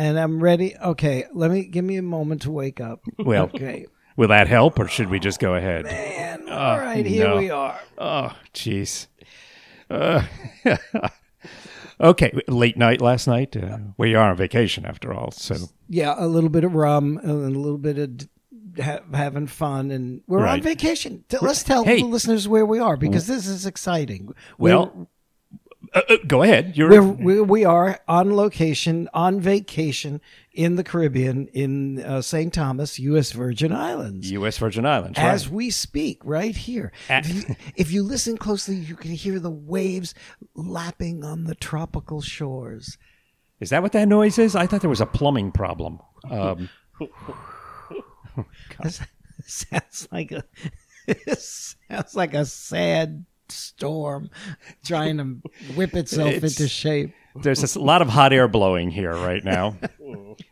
and I'm ready. Okay, let me give me a moment to wake up. Well, Okay, will that help, or should we just go ahead? and all right, here no. we are. Oh, jeez. Uh, okay, late night last night. Uh, we are on vacation after all, so Yeah, a little bit of rum and a little bit of d- ha- having fun, and we're on vacation. Let's tell Hey. the listeners where we are because this is exciting. Well. Uh, uh, go ahead. You're We're, we we are on location, on vacation in the Caribbean, in uh, St. Thomas, U.S. Virgin Islands. U.S. Virgin Islands, As we speak, right here. A- If you, if you listen closely, you can hear the waves lapping on the tropical shores. Is that what that noise is? I thought there was a plumbing problem. Um, sounds like a sounds like a sad storm trying to whip itself It's- into shape. there's a lot of hot air blowing here right now.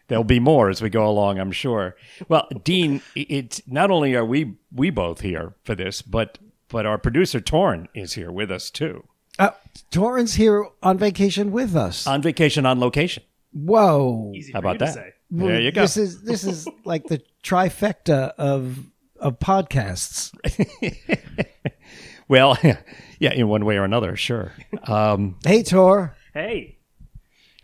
There'll be more as we go along, I'm sure. Well, Dean, it's not only are we we both here for this, but but our producer Torn is here with us too, Uh, Torrance here on vacation with us. on vacation on location. Whoa! Easy How about that? say. There you go. This is this is like the trifecta of of podcasts. Well, yeah, in one way or another, sure. Um, Hey, Tor. Hey,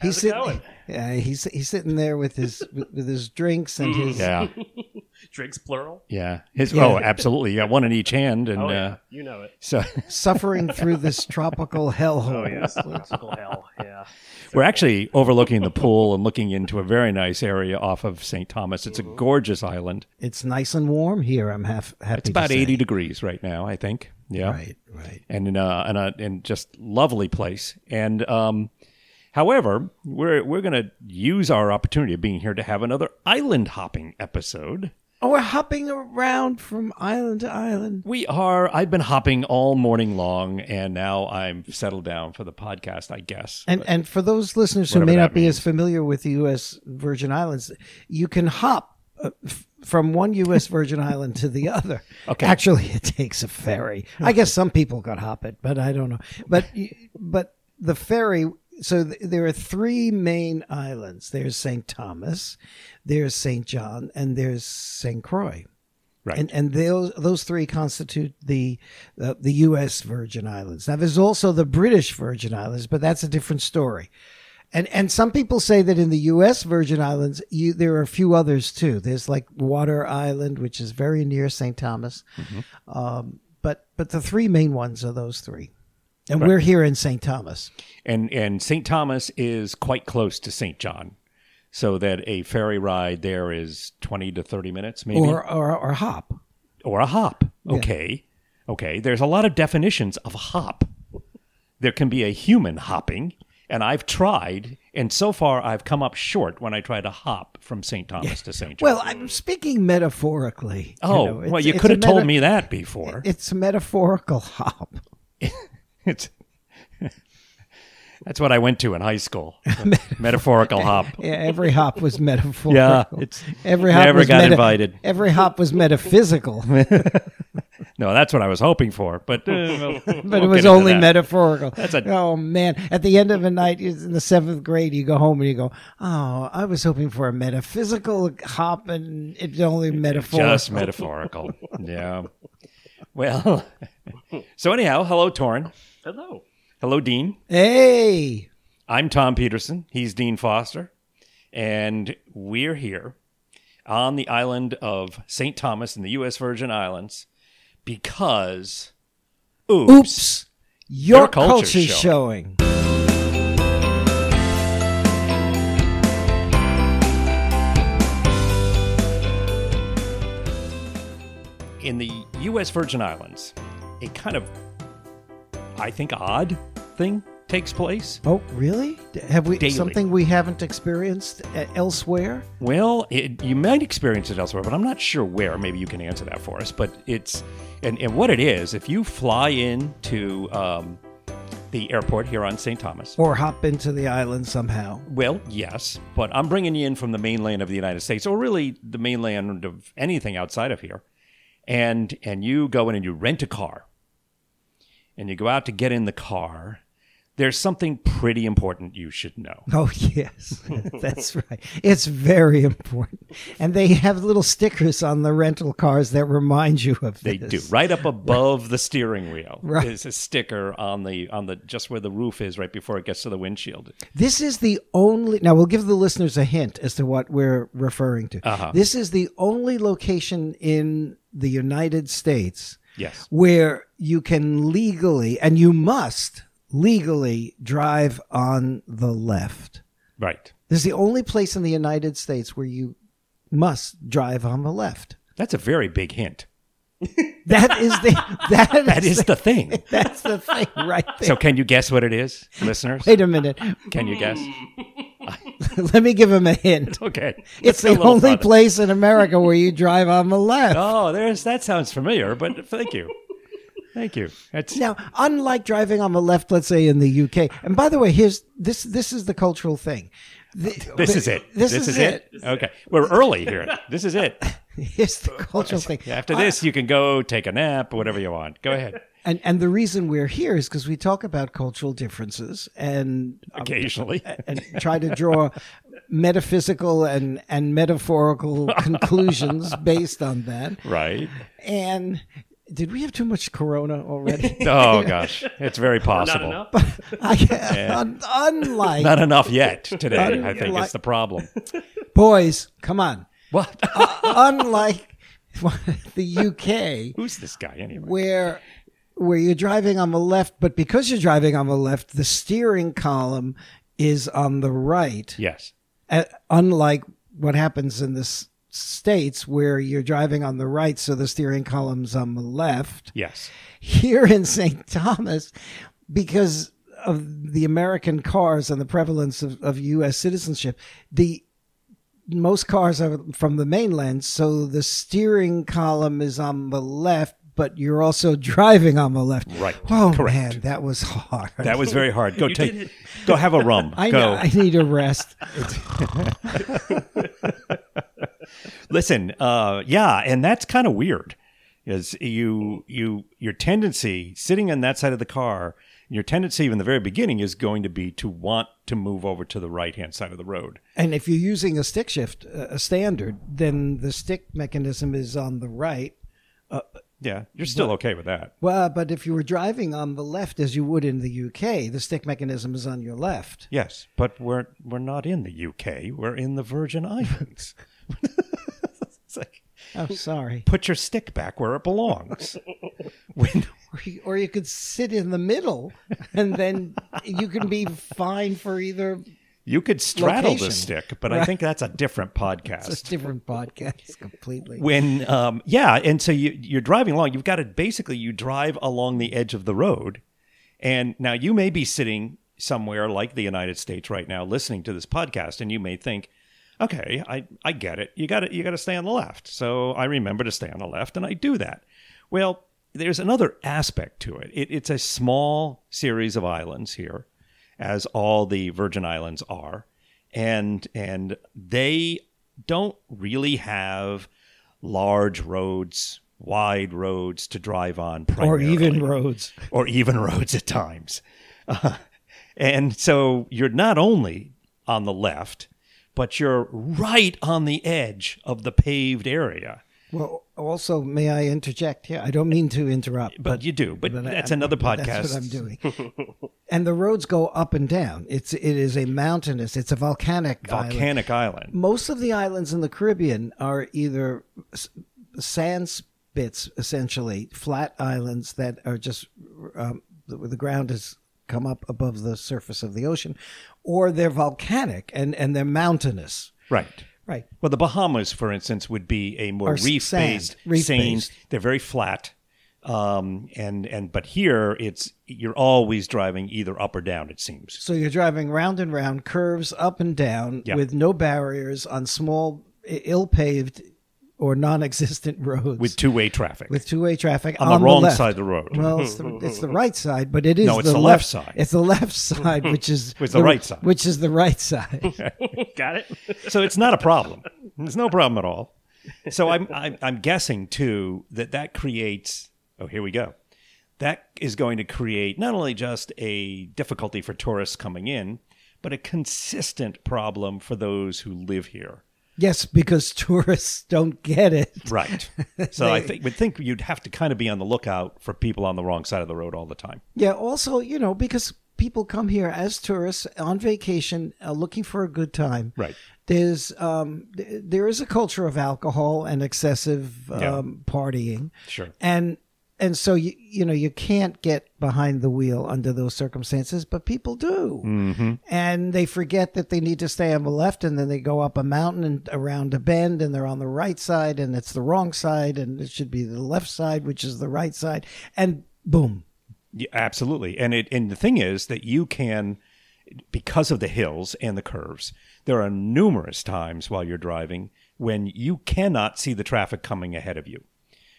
He's How's it sitting. going? Yeah, he's he's sitting there with his with his drinks and his. yeah, drinks plural. yeah. His Yeah. oh, absolutely. Yeah, one in each hand, and Oh yeah, uh, you know it. so Suffering through this tropical hellhole. Oh yes, tropical hell. Yeah. We're actually overlooking the pool and looking into a very nice area off of St. Thomas. It's a gorgeous island. It's nice and warm here. I'm half happy. It's to about say. 80 degrees right now, I think. Yeah. Right, right. And in a, and a and just lovely place. And um however, we're we're going to use our opportunity of being here to have another island hopping episode. Oh, we're hopping around from island to island. We are I've been hopping all morning long and now I'm settled down for the podcast, I guess. And and for those listeners who may not be means. as familiar with the U.S. Virgin Islands, you can hop uh, f- from one U.S. Virgin Island to the other. Okay. Actually, it takes a ferry. I guess some people could hop it, but I don't know. But but the ferry. So th- there are three main islands. There's St. Thomas, there's St. John, and there's St. Croix. Right. And and those those three constitute the uh, the U.S. Virgin Islands. Now, there's also the British Virgin Islands, but that's a different story. And and some people say that in the U.S. Virgin Islands, you, there are a few others too. There's like Water Island, which is very near St. Thomas. Um, but but the three main ones are those three, and we're here in St. Thomas. and and St. Thomas is quite close to St. John. So that a ferry ride there is 20 to 30 minutes maybe Or, or or hop. or a hop. Okay. Okay. There's a lot of definitions of hop. There can be a human hopping, and I've tried, and so far I've come up short when I try to hop from St. Thomas to St. John. Well, I'm speaking metaphorically. oh, know, well, you could have told me that before. It's a metaphorical hop. It's that's what I went to in high school. Metaphorical hop. Yeah, every hop was metaphorical. Yeah, it's every hop never was got meta- invited. Every hop was metaphysical, No, that's what I was hoping for, but uh, we'll- but we'll it was only that. metaphorical. That's a- oh man! At the end of a night in the seventh grade, you go home and you go, "Oh, I was hoping for a metaphysical hop, and it's only metaphorical." Just metaphorical. yeah. Well, so anyhow, hello, Torn. Hello. Hello, Dean. Hey, I'm Tom Peterson. He's Dean Foster. And we're here on the island of St. Thomas in the U.S. Virgin Islands because. Oops. oops! Your Your culture's culture's showing. In the U.S. Virgin Islands, a kind of, I think, odd thing takes place. Oh, really? Have we Daily. something we haven't experienced uh, elsewhere? Well, it, you might experience it elsewhere, but I'm not sure where. Maybe you can answer that for us. But it's and, and what it is. If you fly into um, the airport here on St. Thomas, Or hop into the island somehow? well, yes, but I'm bringing you in from the mainland of the United States, or really the mainland of anything outside of here, and and you go in and you rent a car, and you go out to get in the car. There's something pretty important you should know. Oh, yes. That's right. It's very important. And they have little stickers on the rental cars that remind you of They this. They do. Right up above the steering wheel Right. is a sticker on the on the just where the roof is right before it gets to the windshield. This is the only. Now, we'll give the listeners a hint as to what we're referring to. Uh-huh. This is the only location in the United States Yes. where you can legally, and you must legally drive on the left. Right. This is the only place in the United States where you must drive on the left. That's a very big hint. That is the that is, That is the thing. that's the thing right there. So can you guess what it is, listeners? Wait a minute. Can you guess? Let me give him a hint. Okay. It's the only place in America where you drive on the left. Oh, there's that sounds familiar, but thank you. Thank you. That's Now, unlike driving on the left, let's say in the UK, and by the way, here's this. This is the cultural thing. The- this is it. This, is, it. Okay. We're early here. This is it. Here's the cultural thing. After this, you can go take a nap, whatever you want. Go ahead. And and the reason we're here is because we talk about cultural differences and um, Occasionally. and try to draw metaphysical and and metaphorical conclusions based on that. Right. And did we have too much Corona already? Oh gosh, it's very Not possible. enough. I, un- unlike Not enough yet today. I think Like- is the problem. boys, come on. What? Unlike the UK, Who's this guy anyway? where where you're driving on the left, but because you're driving on the left, the steering column is on the right. Yes. Uh, unlike what happens in the s- states where you're driving on the right, so the steering column's on the left. Yes. Here in St. Thomas, because of the American cars and the prevalence of, of U.S. citizenship, the most cars are from the mainland, so the steering column is on the left, but you're also driving on the left. Right. Oh Correct. man, that was hard. That was very hard. Go You take. it. Go have a rum. I go. know. I need a rest. Listen, uh, yeah, and that's kind of weird. Is you you your tendency sitting on that side of the car, your tendency in the very beginning is going to be to want to move over to the right hand side of the road. And if you're using a stick shift, uh, a standard, then the stick mechanism is on the right. Yeah, you're still okay with that. Well, but if you were driving on the left as you would in the UK, the stick mechanism is on your left. Yes, but we're we're not in the UK. We're in the Virgin Islands. it's like Oh, sorry. put your stick back where it belongs. when Or you, or you could sit in the middle, and then you can be fine for either. you could straddle Location. the stick, but I think that's a different podcast. It's a different podcast completely. when um, yeah and so you, you're driving along you've got to basically you drive along the edge of the road and now you may be sitting somewhere like the united states right now listening to this podcast and you may think okay i, I get it. You got to you got to stay on the left. So i remember to stay on the left and i do that. Well there's another aspect to it, it it's a small series of islands here as all the virgin islands are and and they don't really have large roads, wide roads to drive on, or even roads. or even roads at times. Uh, and so you're not only on the left, but you're right on the edge of the paved area. Well, also, may I interject here? I don't mean to interrupt, But, but, you do. But, but that's I- another podcast. That's what I'm doing. and the roads go up and down. It's it is a mountainous. It's a volcanic island. Volcanic island. Most of the islands in the Caribbean are either sand spits, essentially flat islands that are just um, the, the ground has come up above the surface of the ocean, or they're volcanic and and they're mountainous. Right. Right. Well, the Bahamas, for instance, would be a more reef-based, sand, reef-based. They're very flat, um, and and but here it's you're always driving either up or down. It seems. So you're driving round and round, curves up and down, Yeah. with no barriers on small, ill-paved or non-existent roads with two-way traffic with two-way traffic on, the wrong left. side of the road. Well, it's the, it's the right side, but it is No, it's the, the left side. It's the left side, which is It's the right side. which is the right side. Got it? so it's not a problem. There's no problem at all. So I'm, I'm I'm guessing too that that creates. Oh, here we go. that is going to create not only just a difficulty for tourists coming in, but a consistent problem for those who live here. Yes, because tourists don't get it. Right. So I They- think would think you'd have to kind of be on the lookout for people on the wrong side of the road all the time. Yeah, also, you know, because people come here as tourists on vacation uh, looking for a good time. Right. There's um th- there is a culture of alcohol and excessive Yeah. um partying. Sure. And and so you you know you can't get behind the wheel under those circumstances, but people do, mm-hmm. and they forget that they need to stay on the left, and then they go up a mountain and around a bend, and they're on the right side, and it's the wrong side, and it should be the left side, which is the right side, and boom, Yeah, absolutely. And it and the thing is that you can because of the hills and the curves, there are numerous times while you're driving when you cannot see the traffic coming ahead of you.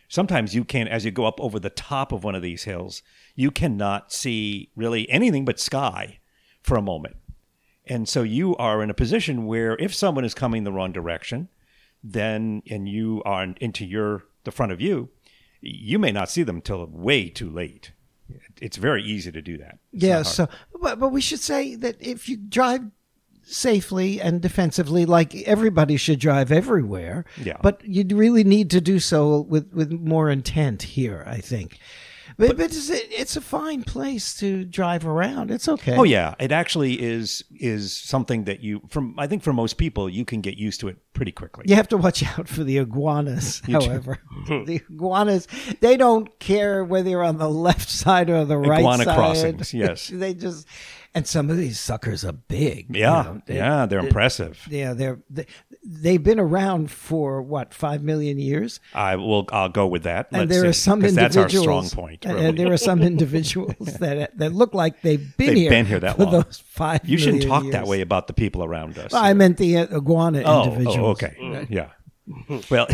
Sometimes you can as you go up over the top of one of these hills, you cannot see really anything but sky for a moment. And so you are in a position where if someone is coming the wrong direction, then and you are into your the front of you, you may not see them till way too late. It's very easy to do that. It's yeah. So, but, but we should say that if you drive safely and defensively, like everybody should drive everywhere. Yeah. But you really need to do so with with more intent here. I think. But, but, it's, a, it's a fine place to drive around. It's okay. Oh yeah, it actually is is something that you from I think for most people you can get used to it pretty quickly. You have to watch out for the iguanas, however. the iguanas, they don't care whether you're on the left side or the right Iguana side. crossings, yes. they just, and some of these suckers are big. you Yeah, know. They- yeah, they're impressive. Yeah, they're they, they've been around for what five million years, I will. I'll go with that. and Let's there are see, some 'cause that's individuals. our strong point. and- really. And there are some individuals that that look like they've been They've here. been here that for long. those five. you shouldn't talk that way about the people around us. Well, I meant the uh, iguana oh, individuals. oh, okay, yeah. Well,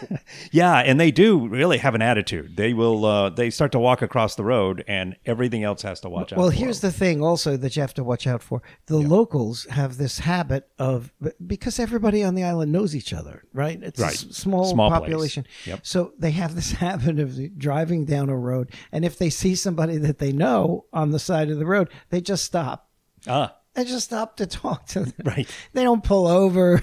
yeah, and they do really have an attitude. They will. Uh, they start to walk across the road, and everything else has to watch out. Well, here's them. the thing also that you have to watch out for. The locals have this habit of because everybody on the island knows each other, right? It's Right. a small, Small population. Yep. So they have this habit of driving down a road and if they see somebody that they know on the side of the road, they just stop. ah They just stop to talk to them. Right. They don't pull over.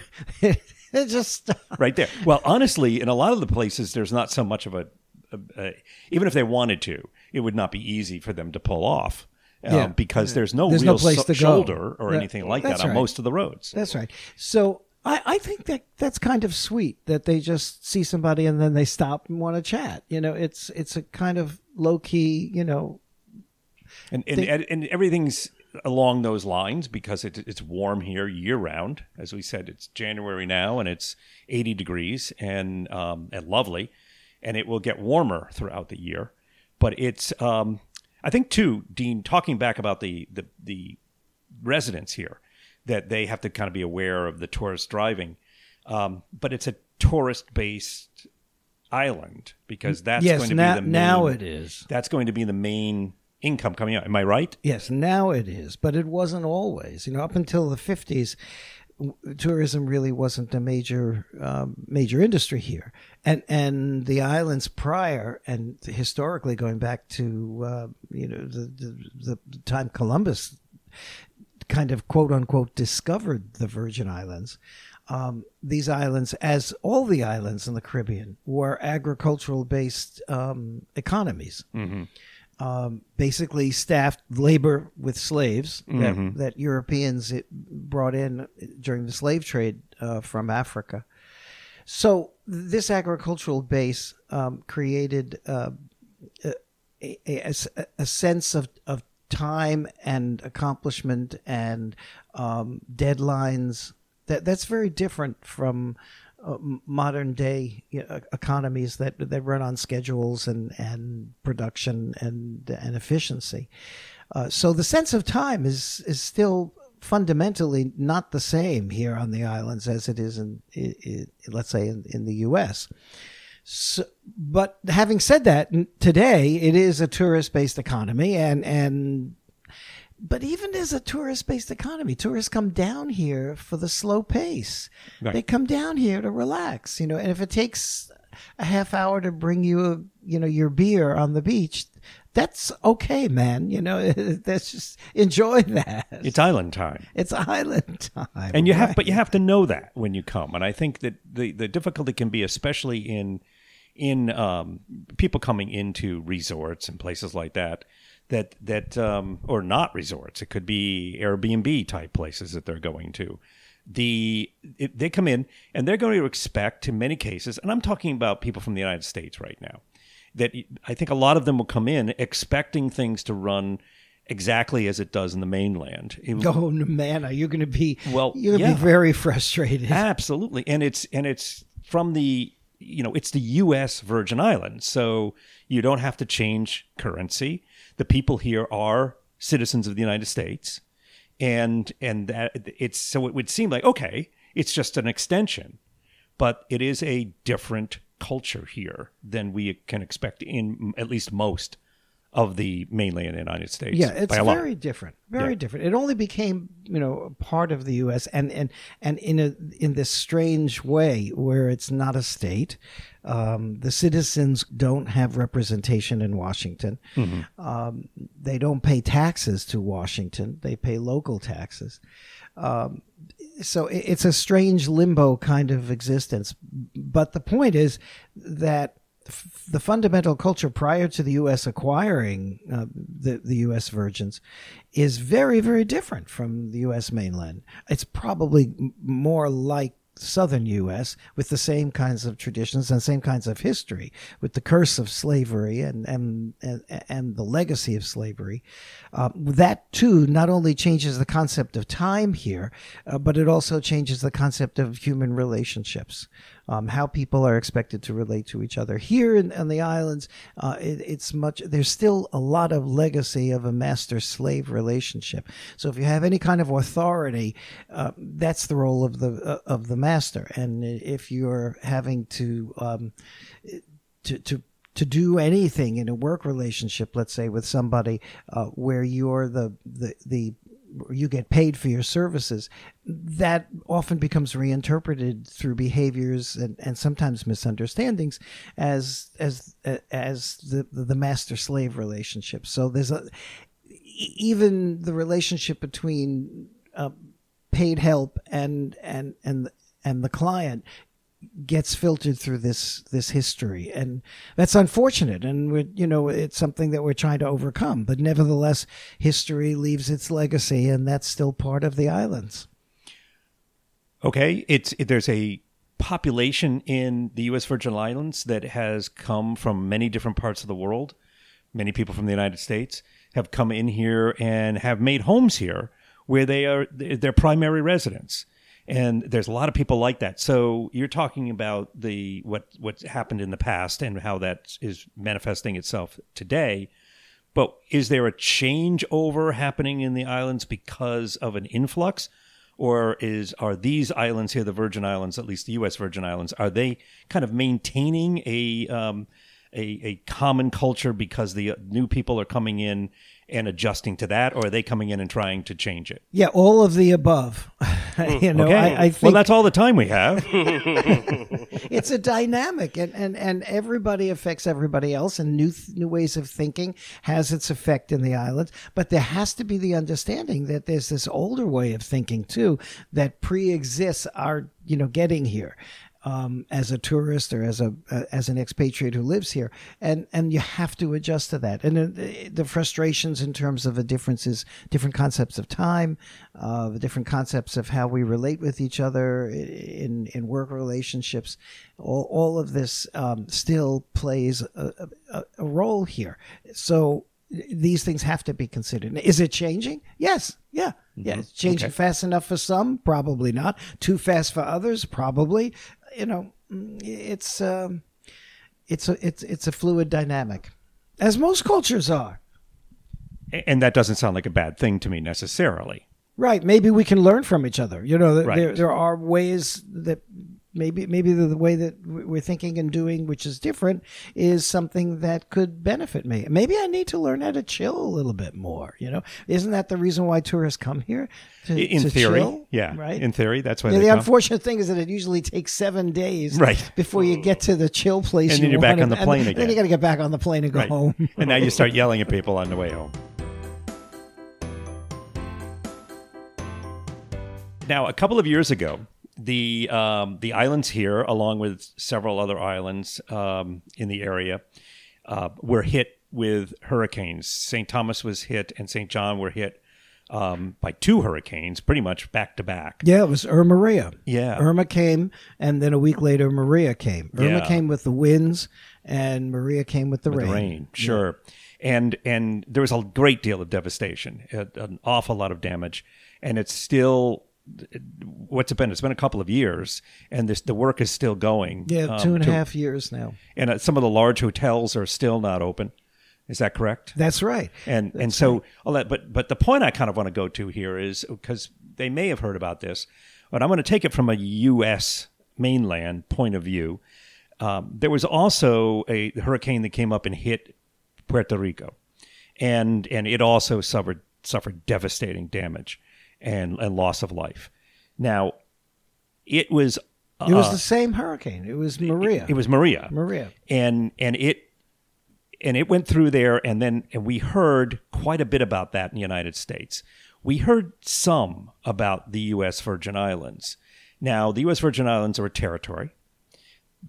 they just right there. Well, honestly, in a lot of the places, there's not so much of a, a, a even if they wanted to, it would not be easy for them to pull off. Um, Yeah. because there's no There's no real place so- to go. shoulder or Yeah. anything like That's that on right. most of the roads. That's right. So I, I think that that's kind of sweet that they just see somebody and then they stop and want to chat. You know, it's it's a kind of low key, you know, and, and and everything's along those lines because it, it's warm here year round. As we said, it's January now and it's 80 degrees and um, and lovely, and it will get warmer throughout the year. But it's um, I think too, Dean, talking back about the the the residents here that they have to kind of be aware of the tourist driving, um, but it's a tourist based island because that's yes, going to now be the main, now it is. that's going to be the main income coming out. Am I right? Yes, now it is, but it wasn't always. You know, up until the fifties, tourism really wasn't a major um, major industry here, and and the islands prior and historically going back to uh, you know the, the the time Columbus kind of quote unquote discovered the Virgin Islands. Um, these islands, as all the islands in the Caribbean, were agricultural based um, economies um, basically staffed labor with slaves that, that Europeans brought in during the slave trade uh, from Africa. So this agricultural base um, created uh, a, a, a, a sense of, of time and accomplishment and um, deadlines. That that's very different from uh, modern day economies that that run on schedules and and production and and efficiency. Uh, so the sense of time is is still fundamentally not the same here on the islands as it is in, i i let's say in, in the U.S. So, but having said that, today it is a tourist-based economy, and and but even as a tourist-based economy, tourists come down here for the slow pace. Right. They come down here to relax, you know. And if it takes a half hour to bring you, a, you know, your beer on the beach, that's okay, man. You know, that's just enjoy that. It's island time. It's island time, and you have but you have to know that when you come and i think that the the difficulty can be especially in in um, people coming into resorts and places like that that that um, or not resorts it could be airbnb type places that they're going to the it, they come in and they're going to expect in many cases and i'm talking about people from the united states right now that i think a lot of them will come in expecting things to run exactly as it does in the mainland It- Oh man, are you going to be? Well, you're going to yeah. be very frustrated. Absolutely, and it's and it's from the you know it's the U.S. Virgin Islands, so you don't have to change currency. The people here are citizens of the United States, and and that it's so it would seem like okay, it's just an extension, but it is a different culture here than we can expect in at least most of the mainland United States. Yeah, it's by a lot. very different. Very Yeah. different. It only became, you know, part of the U.S. and and and in a in this strange way where it's not a state. Um, the citizens don't have representation in Washington. Um, they don't pay taxes to Washington. They pay local taxes. Um, so it- it's a strange limbo kind of existence. But the point is that the fundamental culture prior to the U.S. acquiring uh, the the U.S. virgins is very very different from the U.S. mainland. It's probably more like southern U.S. with the same kinds of traditions and same kinds of history, with the curse of slavery and and and, and the legacy of slavery. Um, that too not only changes the concept of time here, uh, but it also changes the concept of human relationships. Um, how people are expected to relate to each other here in, on the islands, uh, it, it's much. There's still a lot of legacy of a master-slave relationship. So if you have any kind of authority, uh, that's the role of the uh, of the master. And if you're having to um, to to to do anything in a work relationship, let's say with somebody uh, where you're the the the you get paid for your services, that often becomes reinterpreted through behaviors and, and sometimes misunderstandings as as as the the master slave relationship. So there's a even the relationship between uh, paid help and and and and the client gets filtered through this this history and that's unfortunate and we you know it's something that we're trying to overcome but nevertheless history leaves its legacy and that's still part of the islands Okay, it's it, there's a population in the U.S. Virgin Islands that has come from many different parts of the world. Many people from the United States have come in here and have made homes here, where they are their primary residence. And there's a lot of people like that. So you're talking about the what what's happened in the past and how that is manifesting itself today. But is there a changeover happening in the islands because of an influx? or is are these islands here, the Virgin Islands, at least the U.S. Virgin Islands, are they kind of maintaining a um, a, a common culture because the uh, new people are coming in and adjusting to that, or are they coming in and trying to change it? yeah all of the above you know Okay, I, I think well, that's all the time we have. it's a dynamic and, and, and everybody affects everybody else and new th- new ways of thinking has its effect in the islands but there has to be the understanding that there's this older way of thinking too that pre-exists our you know getting here um, as a tourist or as a uh, as an expatriate who lives here, and and you have to adjust to that. And uh, the, the frustrations in terms of the differences, different concepts of time, uh, the different concepts of how we relate with each other in in work relationships, all, all of this um, still plays a, a, a role here. So these things have to be considered. Is it changing? Yes. Yeah. Yeah. It's changing Okay. fast enough for some, probably not. Too fast for others, probably. You know, mm, it's um, it's a it's it's a fluid dynamic, as most cultures are. and that doesn't sound like a bad thing to me necessarily. Right. Maybe we can learn from each other. You know, Right. there there are ways that maybe maybe the, the way that we're thinking and doing, which is different, is something that could benefit me. Maybe I need to learn how to chill a little bit more. You know, isn't that the reason why tourists come here? To, In to theory, chill? yeah. right. In theory, that's why Yeah, the come. unfortunate thing is that it usually takes seven days Right. before you get to the chill place. And then you're back on the and plane Then again. you got to get back on the plane and go Right. home. and now you start yelling at people on the way home. Now, a couple of years ago, the um, the islands here, along with several other islands um, in the area, uh, were hit with hurricanes. St. Thomas was hit, and St. John were hit um, by two hurricanes, pretty much back to back. Yeah, it was Irma Maria. Yeah. Irma came, and then a week later, Maria came. Irma Yeah. came with the winds, and Maria came with the the rain. rain, sure. And and there was a great deal of devastation, an awful lot of damage, and it's still what's it been? It's been a couple of years, and this the work is still going. Yeah, um, two and a half years now. And uh, some of the large hotels are still not open. Is that correct? That's right. And and so all that, but but the point I kind of want to go to here is because they may have heard about this, but I'm going to take it from a U.S. mainland point of view. Um, there was also a hurricane that came up and hit Puerto Rico, and and it also suffered suffered devastating damage and and loss of life. Now, it was It was uh, the same hurricane. It was Maria. it was Maria Maria. and and it and it went through there and then and we heard quite a bit about that in the United States. We heard some about the US Virgin Islands. Now, the US Virgin Islands are a territory.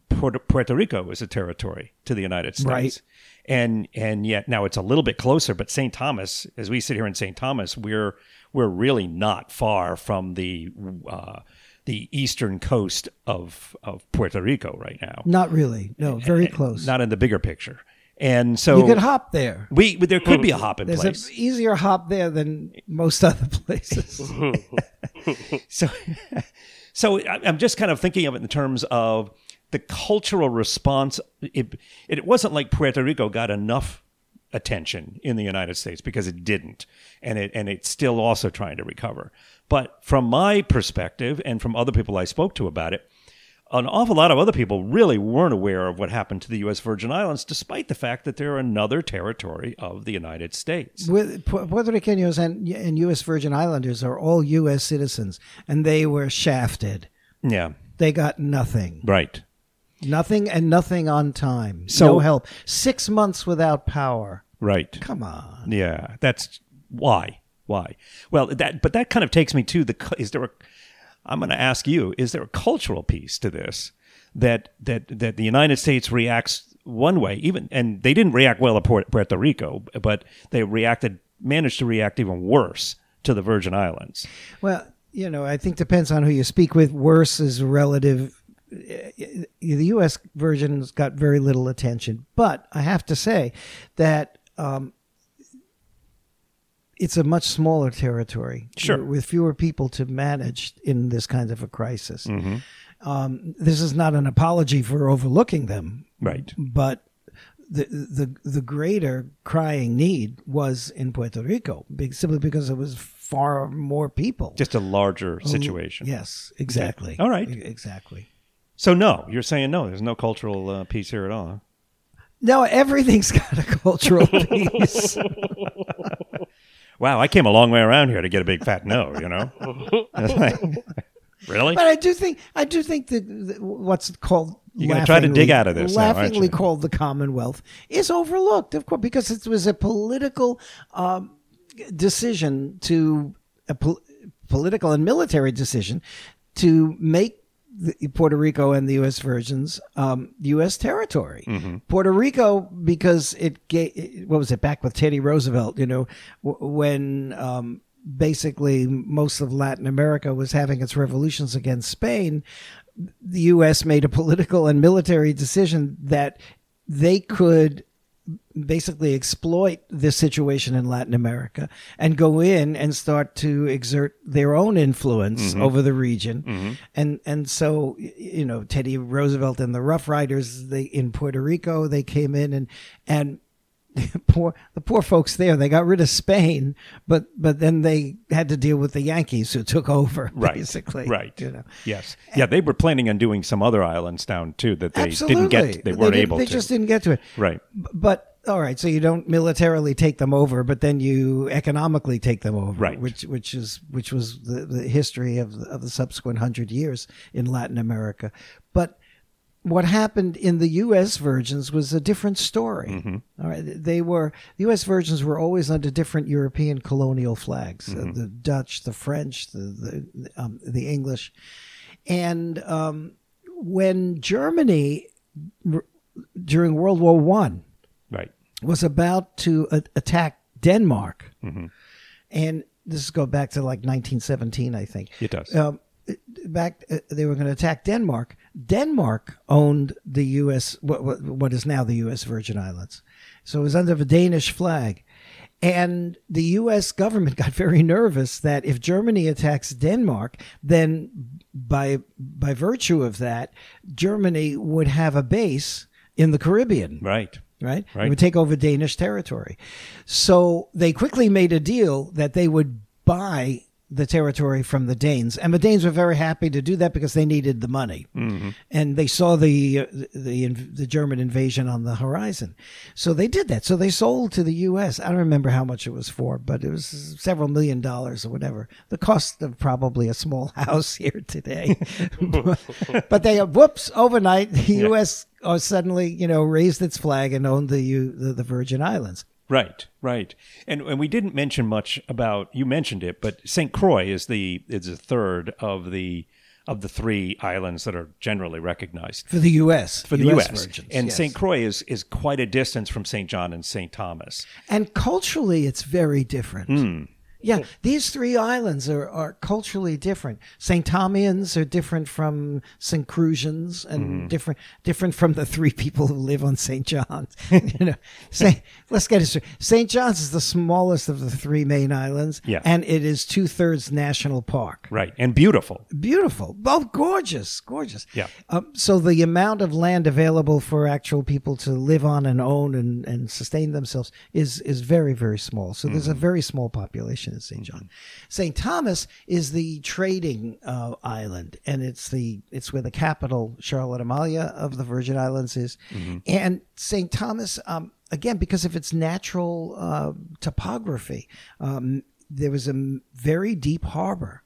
Puerto, Puerto Rico is a territory to the United States. Right. And and yet now it's a little bit closer, but St. Thomas, as we sit here in St. Thomas, we're we're really not far from the uh, the eastern coast of of Puerto Rico right now Not really. No, very close. not in the bigger picture. And so you could hop there. we there could be a hop in There's place. an easier hop there than most other places. so so I'm just kind of thinking of it in terms of the cultural response. It, it wasn't like Puerto Rico got enough attention in the United States because it didn't, and it and it's still also trying to recover. But from my perspective, and from other people I spoke to about it, an awful lot of other people really weren't aware of what happened to the U.S. Virgin Islands, despite the fact that they're another territory of the United States. With Pu- Puerto Ricanos and, and U.S. Virgin Islanders are all U.S. citizens, and they were shafted. Yeah, They got nothing. right. Nothing and nothing on time. So- no help. Six months without power. Right. Come on. Yeah, that's why. Why? Well, that but that kind of takes me to the is there a I'm going to ask you, is there a cultural piece to this that that that the United States reacts one way even and they didn't react well to Puerto Rico, but they reacted managed to react even worse to the Virgin Islands. Well, you know, I think depends on who you speak with. Worse is relative. The U.S. Virgins got very little attention, but I have to say that um, it's a much smaller territory, Sure. with fewer people to manage in this kind of a crisis. Mm-hmm. Um, this is not an apology for overlooking them, Right. but the the the greater crying need was in Puerto Rico, simply because it was far more people. Just a larger situation. Yes, exactly. All right. Exactly. So no, you're saying no, there's no cultural uh, piece here at all. huh? No, everything's got a cultural piece. Wow, I came a long way around here to get a big fat no, you know? really? but I do think I do think that what's called You're gonna try to dig laughingly- out of this now, laughingly you? called the Commonwealth is overlooked, of course, because it was a political um, decision to a pol- political and military decision to make the, Puerto Rico and the U.S. Virgins um, U.S. territory. Mm-hmm. Puerto Rico, because it gave, what was it back with Teddy Roosevelt, you know, w- when um, basically most of Latin America was having its revolutions against Spain, the U.S. made a political and military decision that they could basically exploit this situation in Latin America and go in and start to exert their own influence mm-hmm. over the region. Mm-hmm. And and so you know Teddy Roosevelt and the Rough Riders they in Puerto Rico they came in and and poor the poor folks there. They got rid of Spain, but but then they had to deal with the Yankees who took over. Right. Basically, Right. You know. Yes. Yeah, they were planning on doing some other islands down too that they Absolutely. didn't get. They weren't didn't- able They to. just didn't get to it. Right. But all right, so you don't militarily take them over, but then you economically take them over, Right. Which which is which was the, the history of the, of the subsequent hundred years in Latin America. But what happened in the U.S. virgins was a different story. Mm-hmm. All right, they were the U.S. virgins were always under different European colonial flags: uh, the Dutch, the French, the the, um, the English, and um, when Germany r- during World War One. Was about to a- attack Denmark, Mm-hmm. and this is go back to like 1917, I think. It does. Um, back, uh, they were going to attack Denmark. Denmark owned the U.S. What, what, what is now the U.S. Virgin Islands, so it was under the Danish flag. And the U.S. government got very nervous that if Germany attacks Denmark, then by by virtue of that, Germany would have a base in the Caribbean Right. Right? Right. It would take over Danish territory. So they quickly made a deal that they would buy the territory from the Danes, and the Danes were very happy to do that because they needed the money, Mm-hmm. and they saw the uh, the the German invasion on the horizon. So they did that. So they sold to the U.S. I don't remember how much it was for, but it was several million dollars or whatever. The cost of probably a small house here today. but they whoops overnight the U.S. uh, suddenly you know raised its flag and owned the the, the Virgin Islands. Right, right, and and we didn't mention much about you mentioned it, but Saint Croix is the is the third of the of the three islands that are generally recognized For the U.S. for the U.S. Virgins, and yes. Saint Croix is is quite a distance from Saint John and Saint Thomas. and culturally it's very different. Hmm. Yeah, these three islands are, are culturally different. St. Thomians are different from St. Crucians and Mm-hmm. different different from the three people who live on St. John's. you know, Saint, let's get it straight. St. John's is the smallest of the three main islands, Yeah. and it is two thirds national park. Right, and beautiful. Beautiful, both gorgeous, gorgeous. Yeah. Um, so the amount of land available for actual people to live on and own and, and sustain themselves is is very very small. So there's a very small population St. John. St. Thomas is the trading uh, island, and it's the it's where the capital Charlotte Amalie of the Virgin Islands is, and St. Thomas. Um, Again, because of its natural uh, topography, um, there was a very deep harbor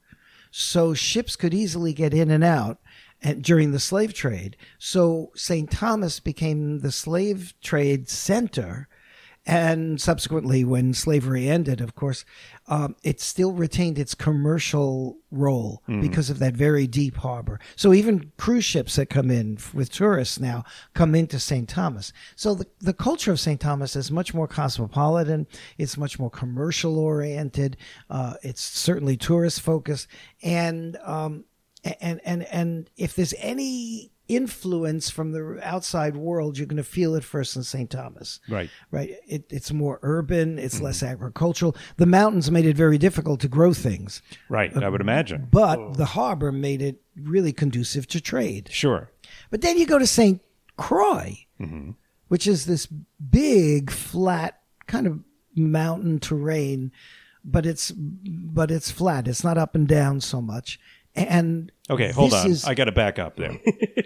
so ships could easily get in and out and during the slave trade. So St. Thomas became the slave trade center. And subsequently, when slavery ended, of course, um, it still retained its commercial role because of that very deep harbor. So even cruise ships that come in with tourists now come into St. Thomas. So the, the culture of St. Thomas is much more cosmopolitan. It's much more commercial oriented. Uh, it's certainly tourist focused. And, um, and, and, and if there's any influence from the outside world, you're going to feel it first in St. Thomas Right. right? It, it's more urban, it's less mm-hmm. agricultural. The mountains made it very difficult to grow things, Right, I would imagine. but the harbor made it really conducive to trade. Sure. But then you go to St. Croix, mm-hmm. which is this big, flat kind of mountain terrain, but it's but it's flat. It's not up and down so much. And Okay, hold on. is- I got to back up there.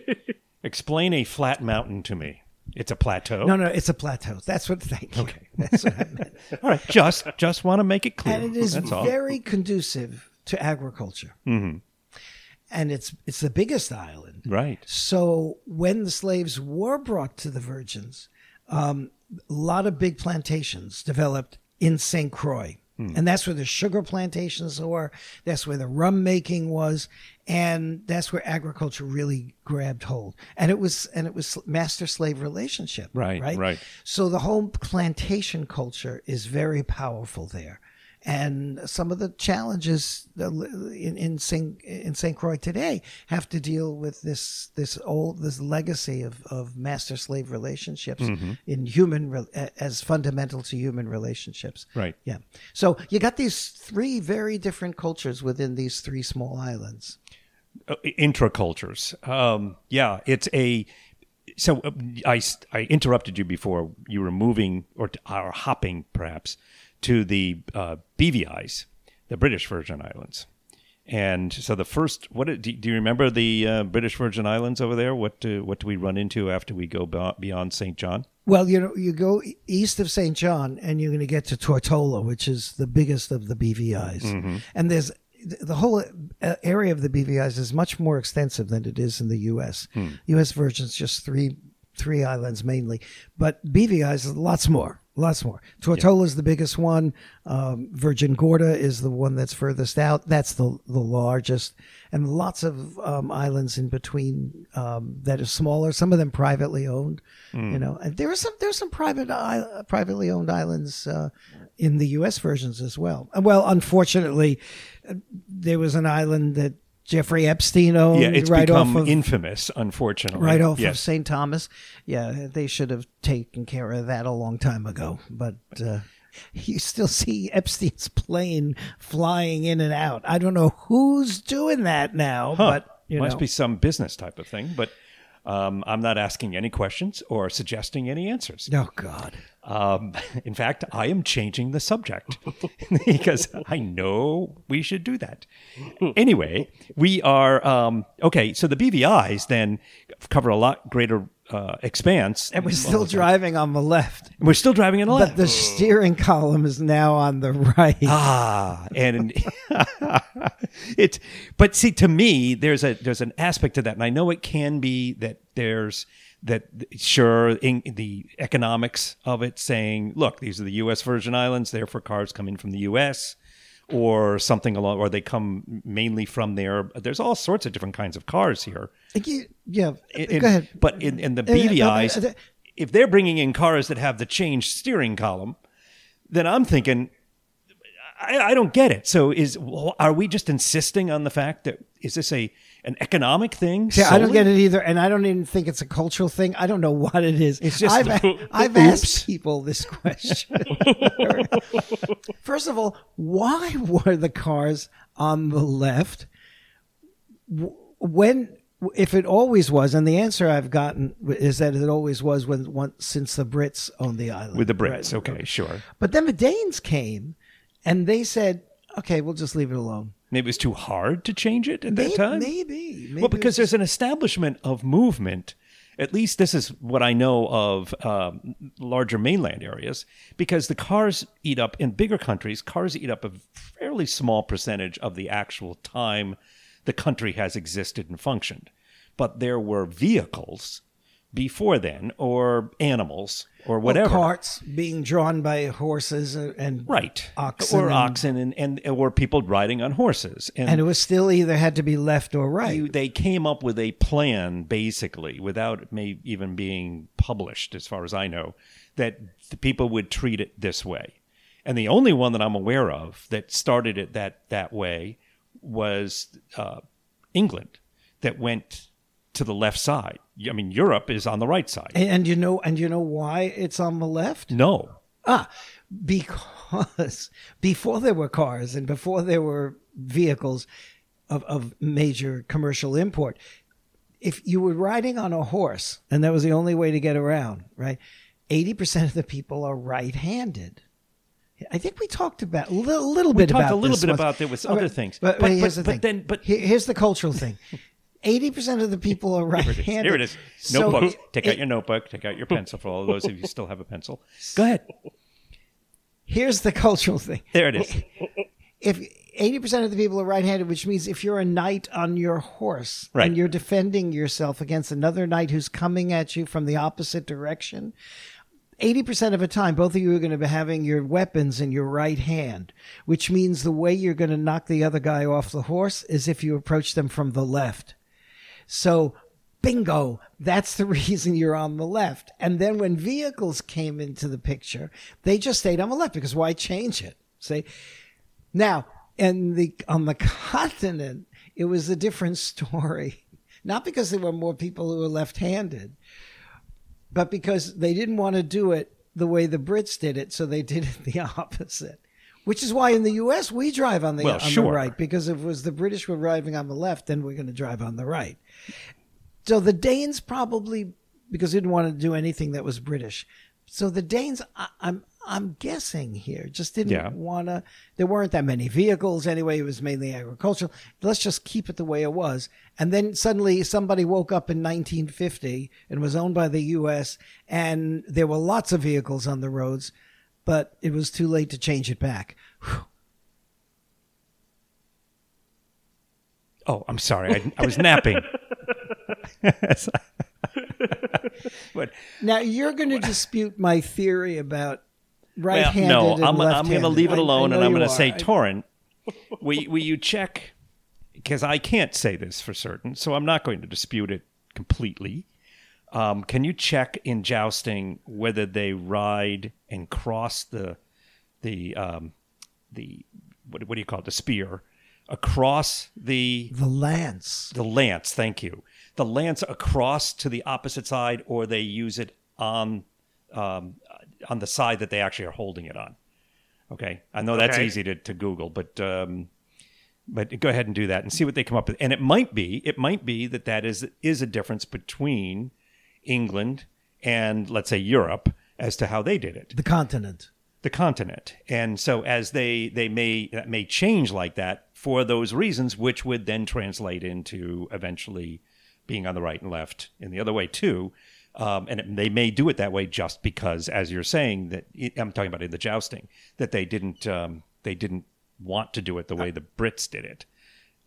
Explain a flat mountain to me. It's a plateau. no, no, it's a plateau. That's what. Thank you. Okay, that's what I meant. All right, just just want to make it clear. and it is That's all. very conducive to agriculture. Mm-hmm. And it's it's the biggest island. right. So when the slaves were brought to the Virgins, um, a lot of big plantations developed in St. Croix. Hmm. And that's where the sugar plantations were. That's where the rum making was, and that's where agriculture really grabbed hold. And it was and it was master slave relationship. Right, right, right. So the whole plantation culture is very powerful there. And some of the challenges in in Saint in Saint Croix today have to deal with this this old this legacy of, of master slave relationships Mm-hmm. in human re- as fundamental to human relationships. Right. Yeah. So you got these three very different cultures within these three small islands. Uh, intracultures. Um, yeah, it's a So uh, I, I interrupted you before you were moving or, or hopping perhaps to the uh, BVI's, the British Virgin Islands. And so the first, what do, do you remember the uh, British Virgin Islands over there? What do, what do we run into after we go beyond St. John? Well, you know, you go east of St. John and you're going to get to Tortola, which is the biggest of the BVI's. Mm-hmm. And there's the whole uh, area of the BVI's is much more extensive than it is in the U.S. Hmm. U.S. Virgin's just three three islands mainly, but BVI's is lots more. Lots more. Tortola is the biggest one. Um, Virgin Gorda is the one that's furthest out. That's the the largest, and lots of um, islands in between um, that are smaller. Some of them privately owned. Mm. You know, and there are some there's some private uh, privately owned islands uh, in the U.S. Virgins as well. Well, unfortunately, uh, there was an island that Jeffrey Epstein owned. Yeah, it's right become off of, infamous, unfortunately. Right off yes. of St. Thomas. Yeah, they should have taken care of that a long time ago. But uh, you still see Epstein's plane flying in and out. I don't know who's doing that now, huh. but you must know. be some business type of thing. But um, I'm not asking any questions or suggesting any answers. Oh God. Um, in fact, I am changing the subject because I know we should do that. Anyway, we are um, okay. So the BVI's then cover a lot greater uh, expanse, and we're still driving on the left. We're still driving on the left, but the steering column is now on the right. Ah, and it's. But see, to me, there's a there's an aspect to that, and I know it can be that there's that sure in the economics of it saying look these are the US Virgin Islands therefore cars come in from the US or something along or they come mainly from there. There's all sorts of different kinds of cars here. Yeah go ahead. but in, in the BVI's if they're bringing in cars that have the changed steering column then I'm thinking I, I don't get it. So is are we just insisting on the fact that is this a an economic thing? Yeah, I don't get it either, and I don't even think it's a cultural thing. I don't know what it is. It's just I've, I've asked people this question. First of all, why were the cars on the left when? If it always was, and the answer I've gotten is that it always was when once since the Brits owned the island. With the Brits, right? okay, sure. But then the Danes came, and they said, "Okay, we'll just leave it alone." Maybe it was too hard to change it at maybe, that time. Maybe, maybe well, because there's an establishment of movement. At least this is what I know of um, larger mainland areas, because the cars eat up in bigger countries. Cars eat up a fairly small percentage of the actual time the country has existed and functioned. But there were vehicles before then, or animals, or whatever. Or carts being drawn by horses and right, oxen, or and, oxen, and, and or people riding on horses, and, and, it was still either had to be left or right. You, they came up with a plan, basically, without may even being published, as far as I know, that the people would treat it this way. And the only one that I'm aware of that started it that that way was uh, England, that went to the left side. I mean, Europe is on the right side. And, you know, and you know why it's on the left? No. Ah, because before there were cars and before there were vehicles of, of major commercial import, if you were riding on a horse and that was the only way to get around, right? 80% of the people are right handed. I think we talked about a little, little we bit talked about a little bit once. about there was other things, but, but, but here's the but then, but here's the cultural thing. Eighty percent of the people are right-handed. Here it is. So notebook. it- take out your notebook. Take out your pencil for all of those of you who still have a pencil. Go ahead. Here's the cultural thing. There it is. If eighty percent of the people are right-handed, which means if you're a knight on your horse Right. and you're defending yourself against another knight who's coming at you from the opposite direction, eighty percent of the time, both of you are going to be having your weapons in your right hand, which means the way you're going to knock the other guy off the horse is if you approach them from the left. So, bingo, that's the reason you're on the left. And then when vehicles came into the picture, they just stayed on the left because why change it? See? Now, and the on the continent, it was a different story. Not because there were more people who were left-handed, but because they didn't want to do it the way the Brits did it, so they did it the opposite. Which is why in the U.S. we drive on the Well, on sure. the right because if it was the British were driving on the left, then we're going to drive on the right. So the Danes probably because they didn't want to do anything that was British. So the Danes, I, I'm I'm guessing here, just didn't Yeah. want to. There weren't that many vehicles anyway. It was mainly agricultural. Let's just keep it the way it was. And then suddenly somebody woke up in 1950 and was owned by the U.S. and there were lots of vehicles on the roads, but it was too late to change it back. Whew. Oh, I'm sorry. I, I was napping. but Now you're going to dispute my theory about right-handed no, and I'm, I'm going to leave it I- I alone, and I'm going to say, I- Torrin, will, will you check? Because I can't say this for certain, so I'm not going to dispute it completely. Um, can you check in jousting whether they ride and cross the the um, the what, what do you call it the spear across the the lance. the lance? Thank you. The lance across to the opposite side, or they use it on um, on the side that they actually are holding it on. Okay, I know that's Okay. easy to, to Google, but um, but go ahead and do that and see what they come up with. And it might be it might be that that is is a difference between England and let's say Europe as to how they did it The continent. the continent. And so as they they may that may change like that for those reasons, which would then translate into eventually being on the right and left in the other way too. Um, and it, they may do it that way just because, as you're saying, that I'm talking about in the jousting, that they didn't um, they didn't want to do it the way the Brits did it.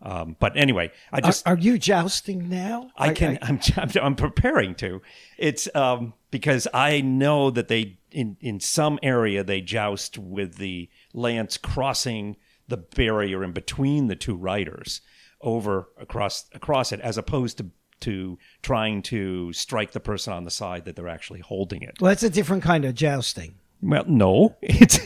Um, but anyway, I Are, just are you jousting now? I can. I, am I'm, I'm preparing to. It's um, because I know that they in in some area they joust with the lance crossing the barrier in between the two riders over across across it, as opposed to to trying to strike the person on the side that they're actually holding it. Well, that's a different kind of jousting. Well, no, it's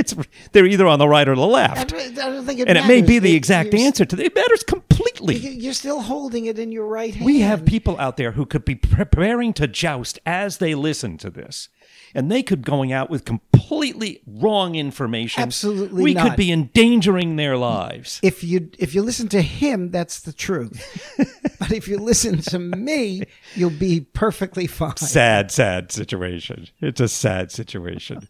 it's they're either on the right or the left, don't, I don't think it and it may be the exact you're- answer to the, it matters completely. You're still holding it in your right hand. We have people out there who could be preparing to joust as they listen to this. And they could going out with completely wrong information. Absolutely We not. could be endangering their lives. If you if you listen to him, that's the truth. but if you listen to me, you'll be perfectly fine. Sad, sad situation. It's a sad situation.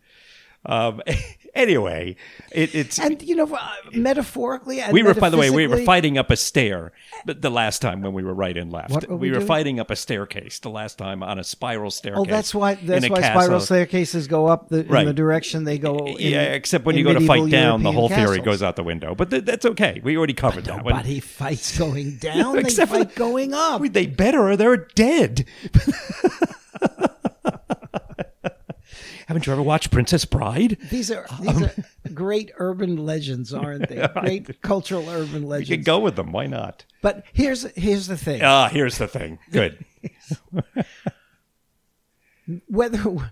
Um, anyway, it, it's And you know, uh, metaphorically, we were, by the way, we were fighting up a stair but the last time when we were right and left. Were we we were fighting up a staircase the last time on a spiral staircase. Oh, that's why. That's why castle. spiral staircases go up the, in the direction they go. In, yeah, except when you go to fight medieval down, the European whole theory goes out the window. But th- that's okay. We already covered that one. Nobody fights going down. they Except for fight the- going up. They better or they're dead. Haven't you ever watched Princess Bride? These are these Um, are great urban legends, aren't they? Great cultural urban legends. You can go with them. Why not? But here's here's the thing: Ah, here's the thing. Good. whether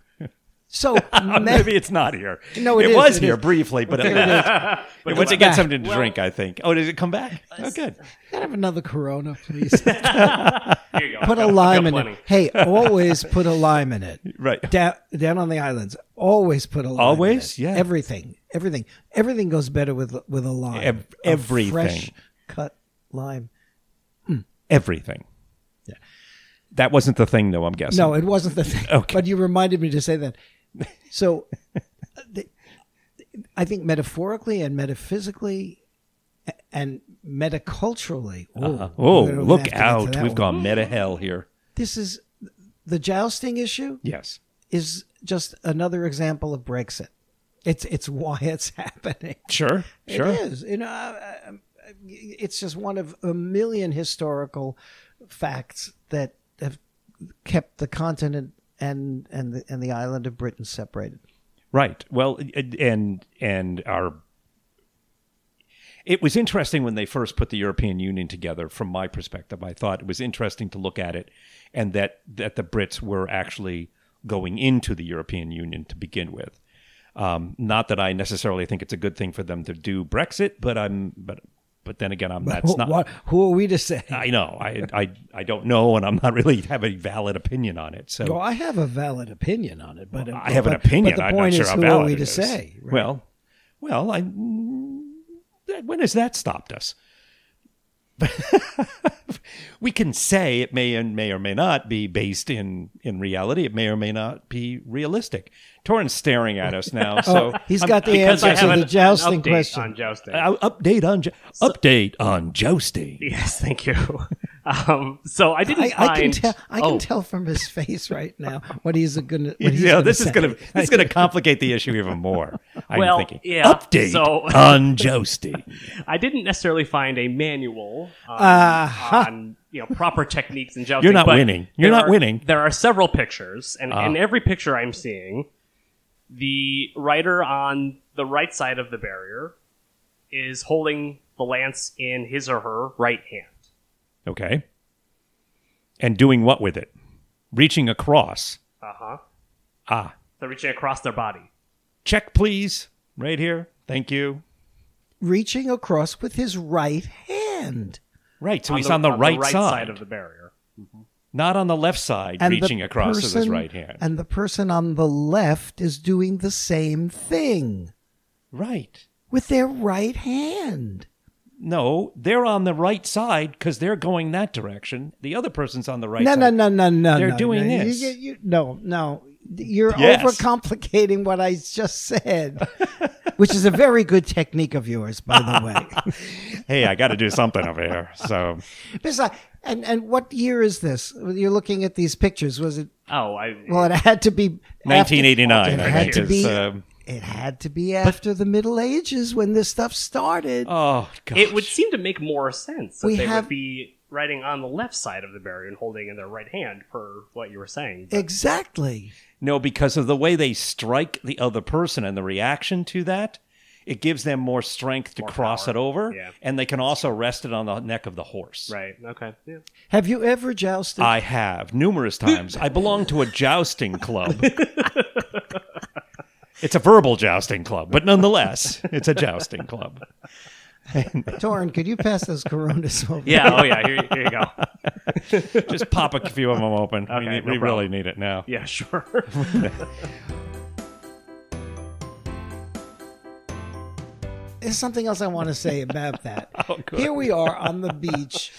so me- Maybe it's not here. No, it is, was it here is. briefly, but it, But it went to it's get something to drink. I think. Oh, did it come back? Oh, good. Can I have another Corona, please? Here you go. put a lime in plenty. it. Hey, always put a lime in it. Right. Down down on the islands, always put a lime. in Always? it. Yeah. Everything, everything, everything goes better with with a lime. Ev- A everything. fresh cut lime. Mm. Everything. Yeah. That wasn't the thing, though. I'm guessing. No, it wasn't the thing. Okay. But you reminded me to say that. So, the, I think metaphorically and metaphysically and metaculturally. Oh, Uh, oh, look have to get to out! We've one. gone meta hell here. This is the jousting issue. Yes. is just another example of Brexit. It's it's why it's happening. Sure. Sure. It is. You know, uh, uh, it's just one of a million historical facts that have kept the continent and and the, and the island of Britain separated. Right. Well, and and our it was interesting when they first put the European Union together. From my perspective, I thought it was interesting to look at it, and that that the Brits were actually going into the European Union to begin with. Um, not that I necessarily think it's a good thing for them to do Brexit, but I'm but but then again, I'm that's not. What, who are we to say? I know. I, I I don't know, and I'm not really have a valid opinion on it. So well, I have a valid opinion on it, but I have an opinion. But the I'm point not sure is, who are we to say? right? Well, well, I when has that stopped us? we can say it may and may or may not be based in in reality. It may or may not be realistic. Torrin's staring at us now, so Oh, he's I'm- got the answer to an, the jousting an update question. on jousting. Uh, update on jo- update on jousting. yes, thank you. Um, so I didn't I, find. I can tell. I can oh, tell from his face right now what he's going to. Yeah, gonna this is gonna this is gonna complicate the issue even more. I'm Well, thinking yeah, update so- on jousting. I didn't necessarily find a manual on, Uh-huh. on you know proper techniques in jousting. You're not but winning. You're there not are- winning. There are several pictures, and Ah. in every picture I'm seeing, the rider on the right side of the barrier is holding the lance in his or her right hand. Okay, and doing what with it? Reaching across. Uh huh. Ah, They're reaching across their body. check please. Right here. Thank you. reaching across with his right hand. Right, so he's on the, right, side, of the barrier. not on the left side, And reaching across with his right hand. And the person on the left is doing the same thing right. with their right hand. No, they're on the right side because they're going that direction. The other person's on the right no, side. no, no, no, no. They're no, doing no. This. you- you- no, no. You're Yes. overcomplicating what I just said, which is a very good technique of yours, by the way. Hey, I got to do something over here. So Besides, and and what year is this? You're looking at these pictures. Was it? Oh, I. Well, it had to be after- 1989, It I had think, to is, be. um, it had to be after the Middle Ages when this stuff started. Oh, gosh. it would seem to make more sense that We they have- would be writing on the left side of the barrier and holding in their right hand, per what you were saying. But exactly. No, because of the way they strike the other person and the reaction to that, it gives them more strength to More cross power. it over. Yeah. And they can also rest it on the neck of the horse. right. Okay. Yeah. Have you ever jousted? I have numerous times. I belong to a jousting club. it's a verbal jousting club, but nonetheless, it's a jousting club. Torrin, could you pass those Coronas over? Yeah. Oh, yeah. Here, here you go. Just pop a few of them open. we need- no we really need it now. Yeah. Sure. There's something else I want to say about that. Oh, good. Here we are on the beach,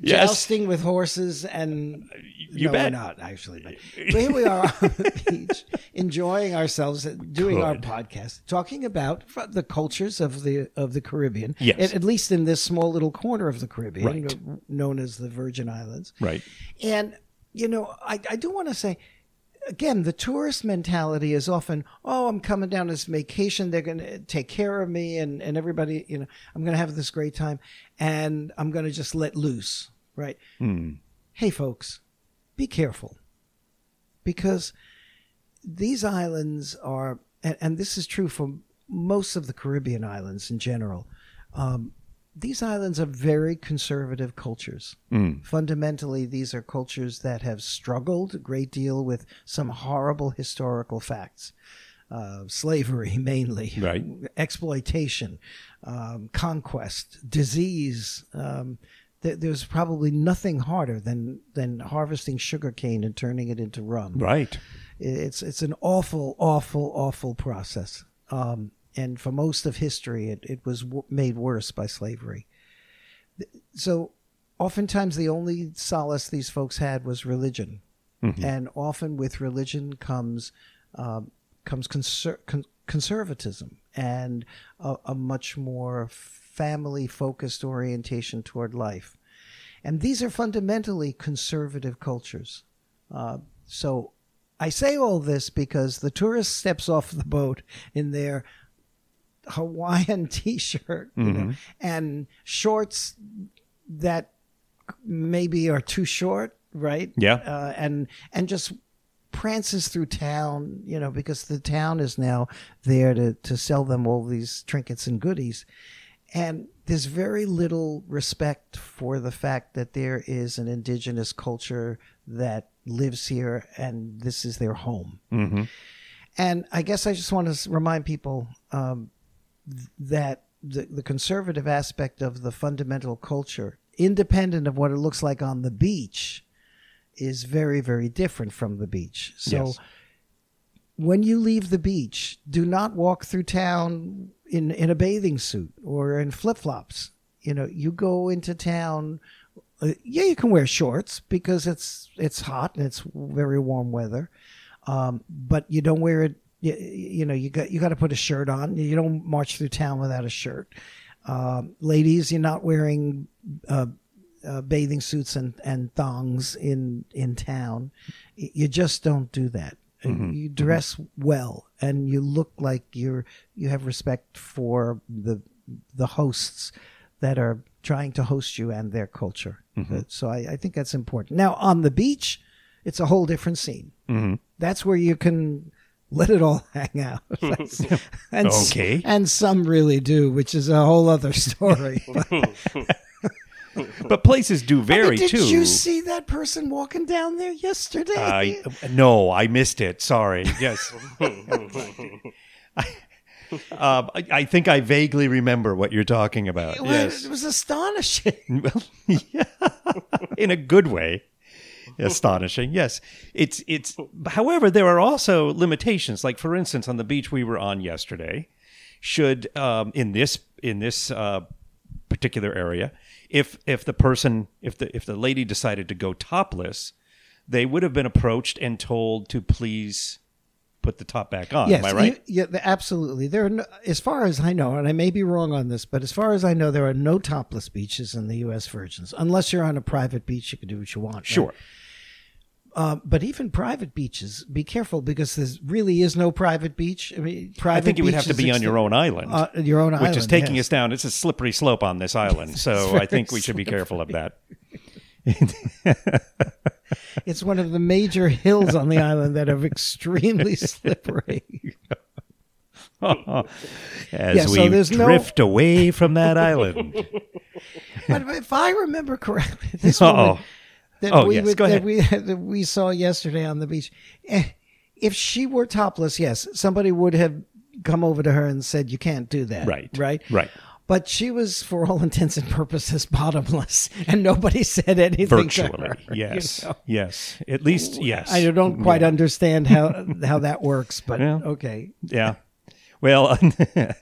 Yes. jousting with horses, and You no, bet. we're not actually. But, but here we are on the beach, enjoying ourselves, doing our podcast, talking about the cultures of the of the Caribbean. Yes. at, at least in this small little corner of the Caribbean, Right. known as the Virgin Islands. Right. And, you know, I, I do want to say, again, the tourist mentality is often, oh, I'm coming down this vacation. They're going to take care of me and, and everybody, you know, I'm going to have this great time and I'm going to just let loose, right? Hey, folks, be careful because these islands are, and, and this is true for most of the Caribbean islands in general. Um, these islands are very conservative cultures. Fundamentally, these are cultures that have struggled a great deal with some horrible historical facts. Uh, slavery, mainly, Right. exploitation, um, conquest, disease. Um, th- there's probably nothing harder than than harvesting sugarcane and turning it into rum. Right. It's it's an awful, awful, awful process. Um, and for most of history, it, it was w- made worse by slavery. So, oftentimes, the only solace these folks had was religion, and often with religion comes um, comes conser- con- conservatism and a, a much more family focused orientation toward life. And these are fundamentally conservative cultures. Uh, so I say all this because the tourist steps off the boat in their Hawaiian t-shirt you know, and shorts that maybe are too short, right? Yeah. Uh, and and just prances through town, you know, because the town is now there to to sell them all these trinkets and goodies. And there's very little respect for the fact that there is an indigenous culture that lives here and this is their home. Mm-hmm. And I guess I just want to remind people um, that the, the conservative aspect of the fundamental culture, independent of what it looks like on the beach, is very, very different from the beach. So Yes. when you leave the beach, do not walk through town in, in a bathing suit or in flip flops. you know, you go into town. Uh, yeah, you can wear shorts because it's it's hot and it's very warm weather, um, but you don't wear it. You, you know, you got you got to put a shirt on. You don't march through town without a shirt. Um, ladies, you're not wearing uh, uh, bathing suits and, and thongs in in town. You just don't do that. Mm-hmm. You dress well and you look like you're you have respect for the the hosts that are trying to host you and their culture. Mm-hmm. Uh, So I, I think that's important. Now on the beach, it's a whole different scene. Mm-hmm. That's where you can let it all hang out. And, Okay. and some really do, which is a whole other story. But places do vary did too. Did you see that person walking down there yesterday? I no, I missed it. Sorry. Yes. Um, I, I think I vaguely remember what you're talking about. it, was, yes. it was astonishing. Well, yeah, in a good way. Astonishing. Yes. It's it's however there are also limitations like for instance on the beach we were on yesterday should um, in this in this uh, particular area if if the person if the if the lady decided to go topless they would have been approached and told to please put the top back on. Yes, Am I right? you- yeah, absolutely. There are, no, as far as I know, and I may be wrong on this, but as far as I know, there are no topless beaches in the U.S. Virgins, unless you're on a private beach. You can do what you want. right? Uh, but even private beaches, be careful because there really is no private beach. I mean, private. I think you would have to be on your own island. Uh, your own island which island, is taking yes. us down. It's a slippery slope on this island, so I think we should be careful of that. It's one of the major hills on the island that are extremely slippery. As Yeah, so we no- drift away from that island. but if I remember correctly, this Uh-oh. woman that Oh, we yes, would- that we that we saw yesterday on the beach, eh, if she were topless, yes, somebody would have come over to her and said, "You can't do that." Right. Right. Right. But she was, for all intents and purposes, bottomless, and nobody said anything to Virtually. her. you Yes. know? Yes. At least, yes. I don't quite understand how how that works, but Yeah. okay. Yeah. Well, at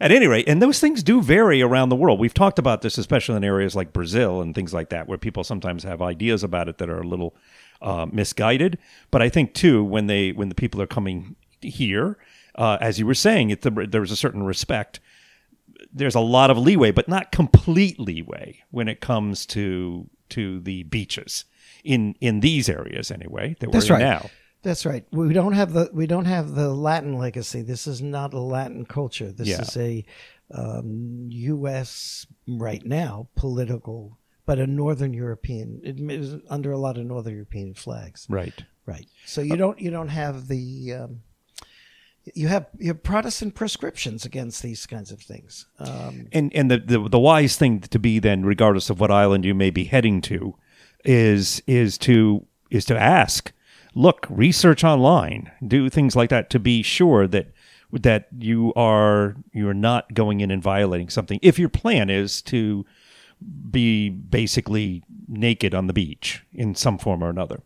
any rate, and those things do vary around the world. We've talked about this, especially in areas like Brazil and things like that, where people sometimes have ideas about it that are a little uh, misguided. But I think too, when they when the people are coming here, uh, as you were saying, it, there's a certain respect. There's a lot of leeway, but not complete leeway when it comes to to the beaches in in these areas anyway that we're That's in right. now. That's right. We don't have the we don't have the Latin legacy. This is not a Latin culture. This Yeah. is a um, U.S. right now political, but a Northern European. It is under a lot of Northern European flags. Right. Right. So you don't you don't have the um, you have you have Protestant prescriptions against these kinds of things. Um, and and the, the the wise thing to be then, regardless of what island you may be heading to, is is to is to ask, look, research online, do things like that to be sure that that you are you are not going in and violating something. If your plan is to be basically naked on the beach in some form or another,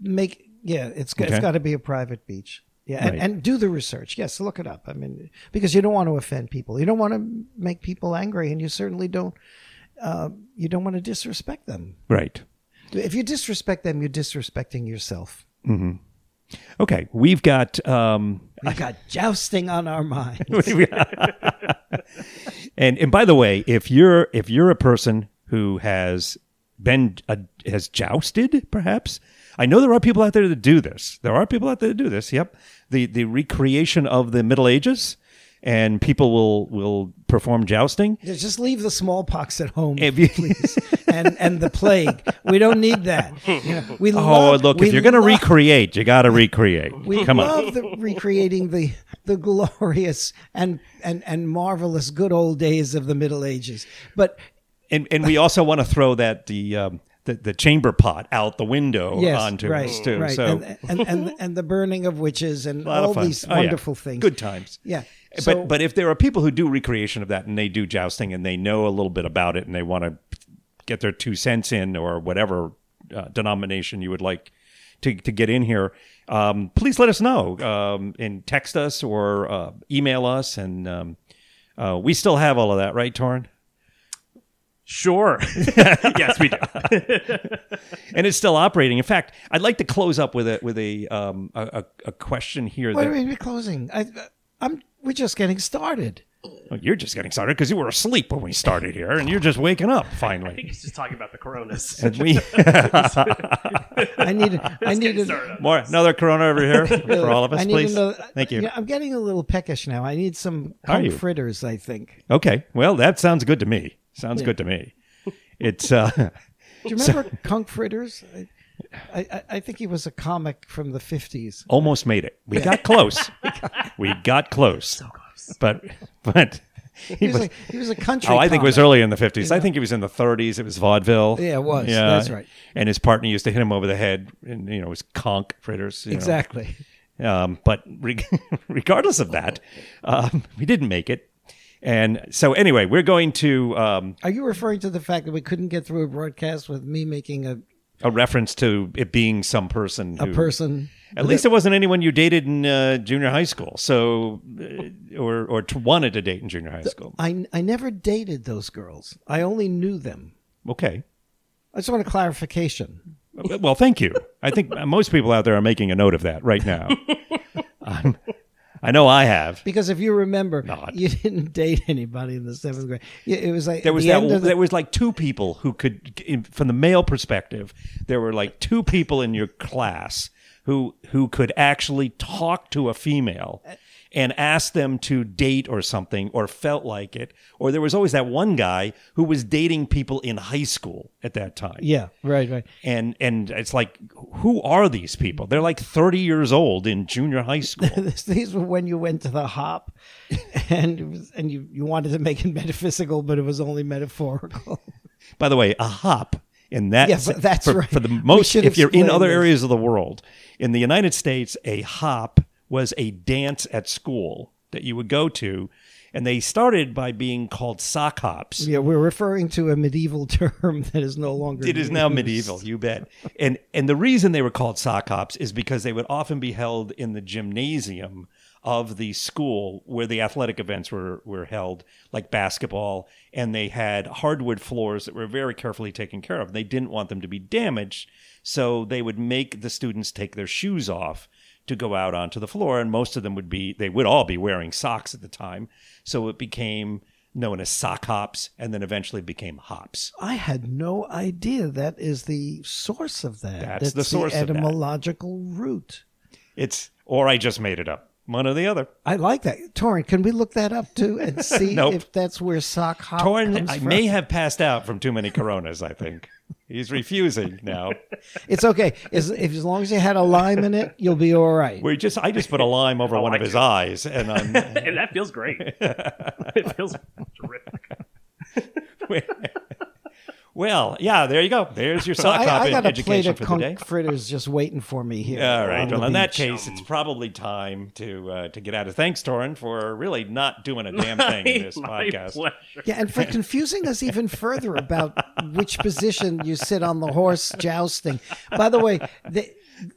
make yeah, it's it's got- to be a private beach. Yeah, and, Right. and do the research. Yes, look it up. I mean, because you don't want to offend people. You don't want to make people angry, and you certainly don't. Uh, you don't want to disrespect them. right? If you disrespect them, you're disrespecting yourself. Okay, we've got um, We've got jousting on our minds. and and by the way, if you're if you're a person who has been uh, has jousted, perhaps I know there are people out there that do this. There are people out there that do this. Yep, the the recreation of the Middle Ages, and people will will perform jousting. Yeah, Just leave the smallpox at home, If you- please, and and the plague. We don't need that. You know, we Oh, love, look! we If you're going to recreate, you got to recreate. We Come on. love the, recreating the the glorious and, and and marvelous good old days of the Middle Ages. But and and we also want to throw that the um, the, the chamber pot out the window yes, onto right, us too. right, So and, and and and the burning of witches and all these Oh, yeah. wonderful things. Good times. Yeah. So, but but if there are people who do recreation of that and they do jousting and they know a little bit about it and they want to get their two cents in or whatever uh, denomination you would like to, to get in here, um, please let us know um, and text us or uh, email us. And um, uh, we still have all of that, right, Torrin? Sure. yes, we do. and it's still operating. In fact, I'd like to close up with a with a um, a, a, a question here. Wait, that, wait, we're closing. I, I'm. We're just getting started. Oh, you're just getting started because you were asleep when we started here, and you're just waking up finally. I think finally. he's just talking about the coronas. And we I need. I need. a- more another Corona over here for all of us, I need please. another- Thank you. Yeah, I'm getting a little peckish now. I need some Are conch fritters. I think. Okay, well that sounds good to me. Sounds good to me. It's uh, Do you remember conch fritters? I, I, think he was a comic from the 50s. almost made it. We got close. we got close. So close. But but he He was, was. like, he was a country. Oh, I think it was early in the 50s. I think he was in the 30s. It was vaudeville. Yeah, it was. Yeah, That's right. And his partner used to hit him over the head, and you know, it was conch fritters. you know. Exactly. Um, but re- regardless of that, um, we didn't make it. And so, anyway, we're going to um, Are you referring to the fact that we couldn't get through a broadcast with me making a, a reference to it being some person. a person? At least it wasn't anyone you dated in uh, junior high school. So, uh, or or t- wanted to date in junior high school. I, I never dated those girls. I only knew them. Okay. I just want a clarification. Well, thank you. I think most people out there are making a note of that right now. I know I have. Because if you remember, Not. you didn't date anybody in the seventh grade. It was like There was the that. the- there was like two people who could, in- from the male perspective, there were like two people in your class who who could actually talk to a female uh, and ask them to date or something, or felt like it. Or there was always that one guy who was dating people in high school at that time. yeah, right, right. And and it's like, who are these people? They're like thirty years old in junior high school. These were when you went to the hop, and it was, and you, you wanted to make it metaphysical, but it was only metaphorical. By the way, a hop in that Yeah, that's for, right. for the most if you're in other this. areas of the world. In the United States, a hop was a dance at school that you would go to and they started by being called sock hops. yeah, we're referring to a medieval term that is no longer. It is now medieval, you bet. And and the reason they were called sock hops is because they would often be held in the gymnasium of the school where the athletic events were were held, like basketball, and they had hardwood floors that were very carefully taken care of. They didn't want them to be damaged, so they would make the students take their shoes off to go out onto the floor, and most of them would be they would all be wearing socks at the time. So it became known as sock hops, and then eventually became hops. I had no idea that is the source of that. That's the source of that. etymological root. It's or I just made it up. One or the other. I like that. Torrin, can we look that up too and see Nope. if that's where sock hop Torrin, comes I may have passed out from too many Coronas. I think he's refusing now. It's okay. As, if, as long as you had a lime in it, you'll be all right. We just I just put a lime over one I of his do. eyes, and I'm. and that feels great. it feels terrific. Well, yeah, there you go. There's your sock I, hop I got a plate education of for the day. conch fritters just waiting for me here. All right. Well, in that case, it's probably time to uh, to get out of. Thanks, Torin, for really not doing a damn thing in this My podcast. pleasure. Yeah, and for confusing us even further about which position you sit on the horse jousting. By the way, the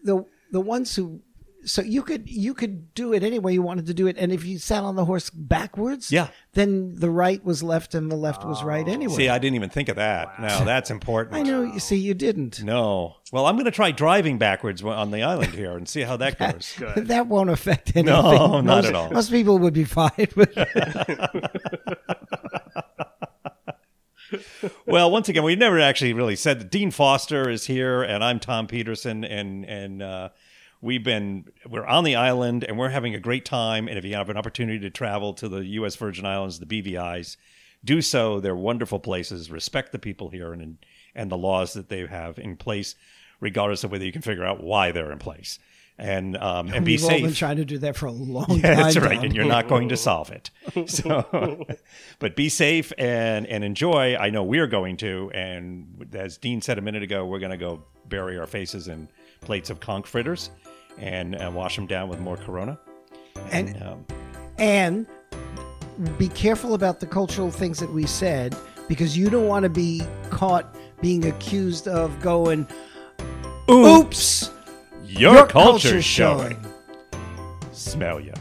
the the ones who so you could you could do it any way you wanted to do it, and if you sat on the horse backwards, Yeah. then the right was left and the left was right anyway. See, I didn't even think of that. No, that's important. I know. You see, you didn't. No. Well, I'm going to try driving backwards on the island here and see how that goes. Good. That won't affect anything. No, not Most- at all. Most people would be fine with well, once again, we've never actually really said that Dean Foster is here, and I'm Tom Peterson, and and uh, we've been we're on the island, and we're having a great time. And if you have an opportunity to travel to the U.S. Virgin Islands, the BVI's, do so. They're wonderful places. Respect the people here and and the laws that they have in place, regardless of whether you can figure out why they're in place. And um, and be safe. We've all been trying to do that for a long Yeah, time. that's right, and you're not going to solve it. So, but be safe and and enjoy. I know we're going to, and as Dean said a minute ago, we're going to go bury our faces in plates of conch fritters and, and wash them down with more Corona. And- um, And be careful about the cultural things that we said because you don't want to be caught being accused of going, oops, your, your culture's culture's showing. showing. Smell ya.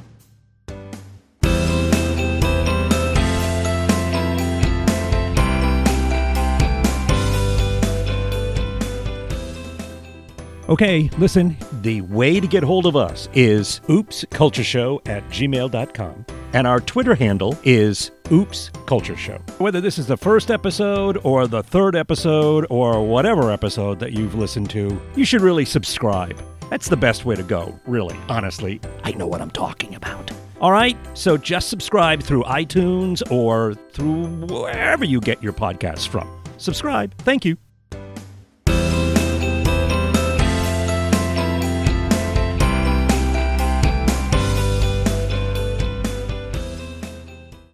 Okay, listen, the way to get hold of us is oopscultureshow at gmail.com. And our Twitter handle is Oops Culture Show. Whether this is the first episode or the third episode or whatever episode that you've listened to, you should really subscribe. That's the best way to go, really, honestly. I know what I'm talking about. All right, so just subscribe through iTunes or through wherever you get your podcasts from. Subscribe. Thank you.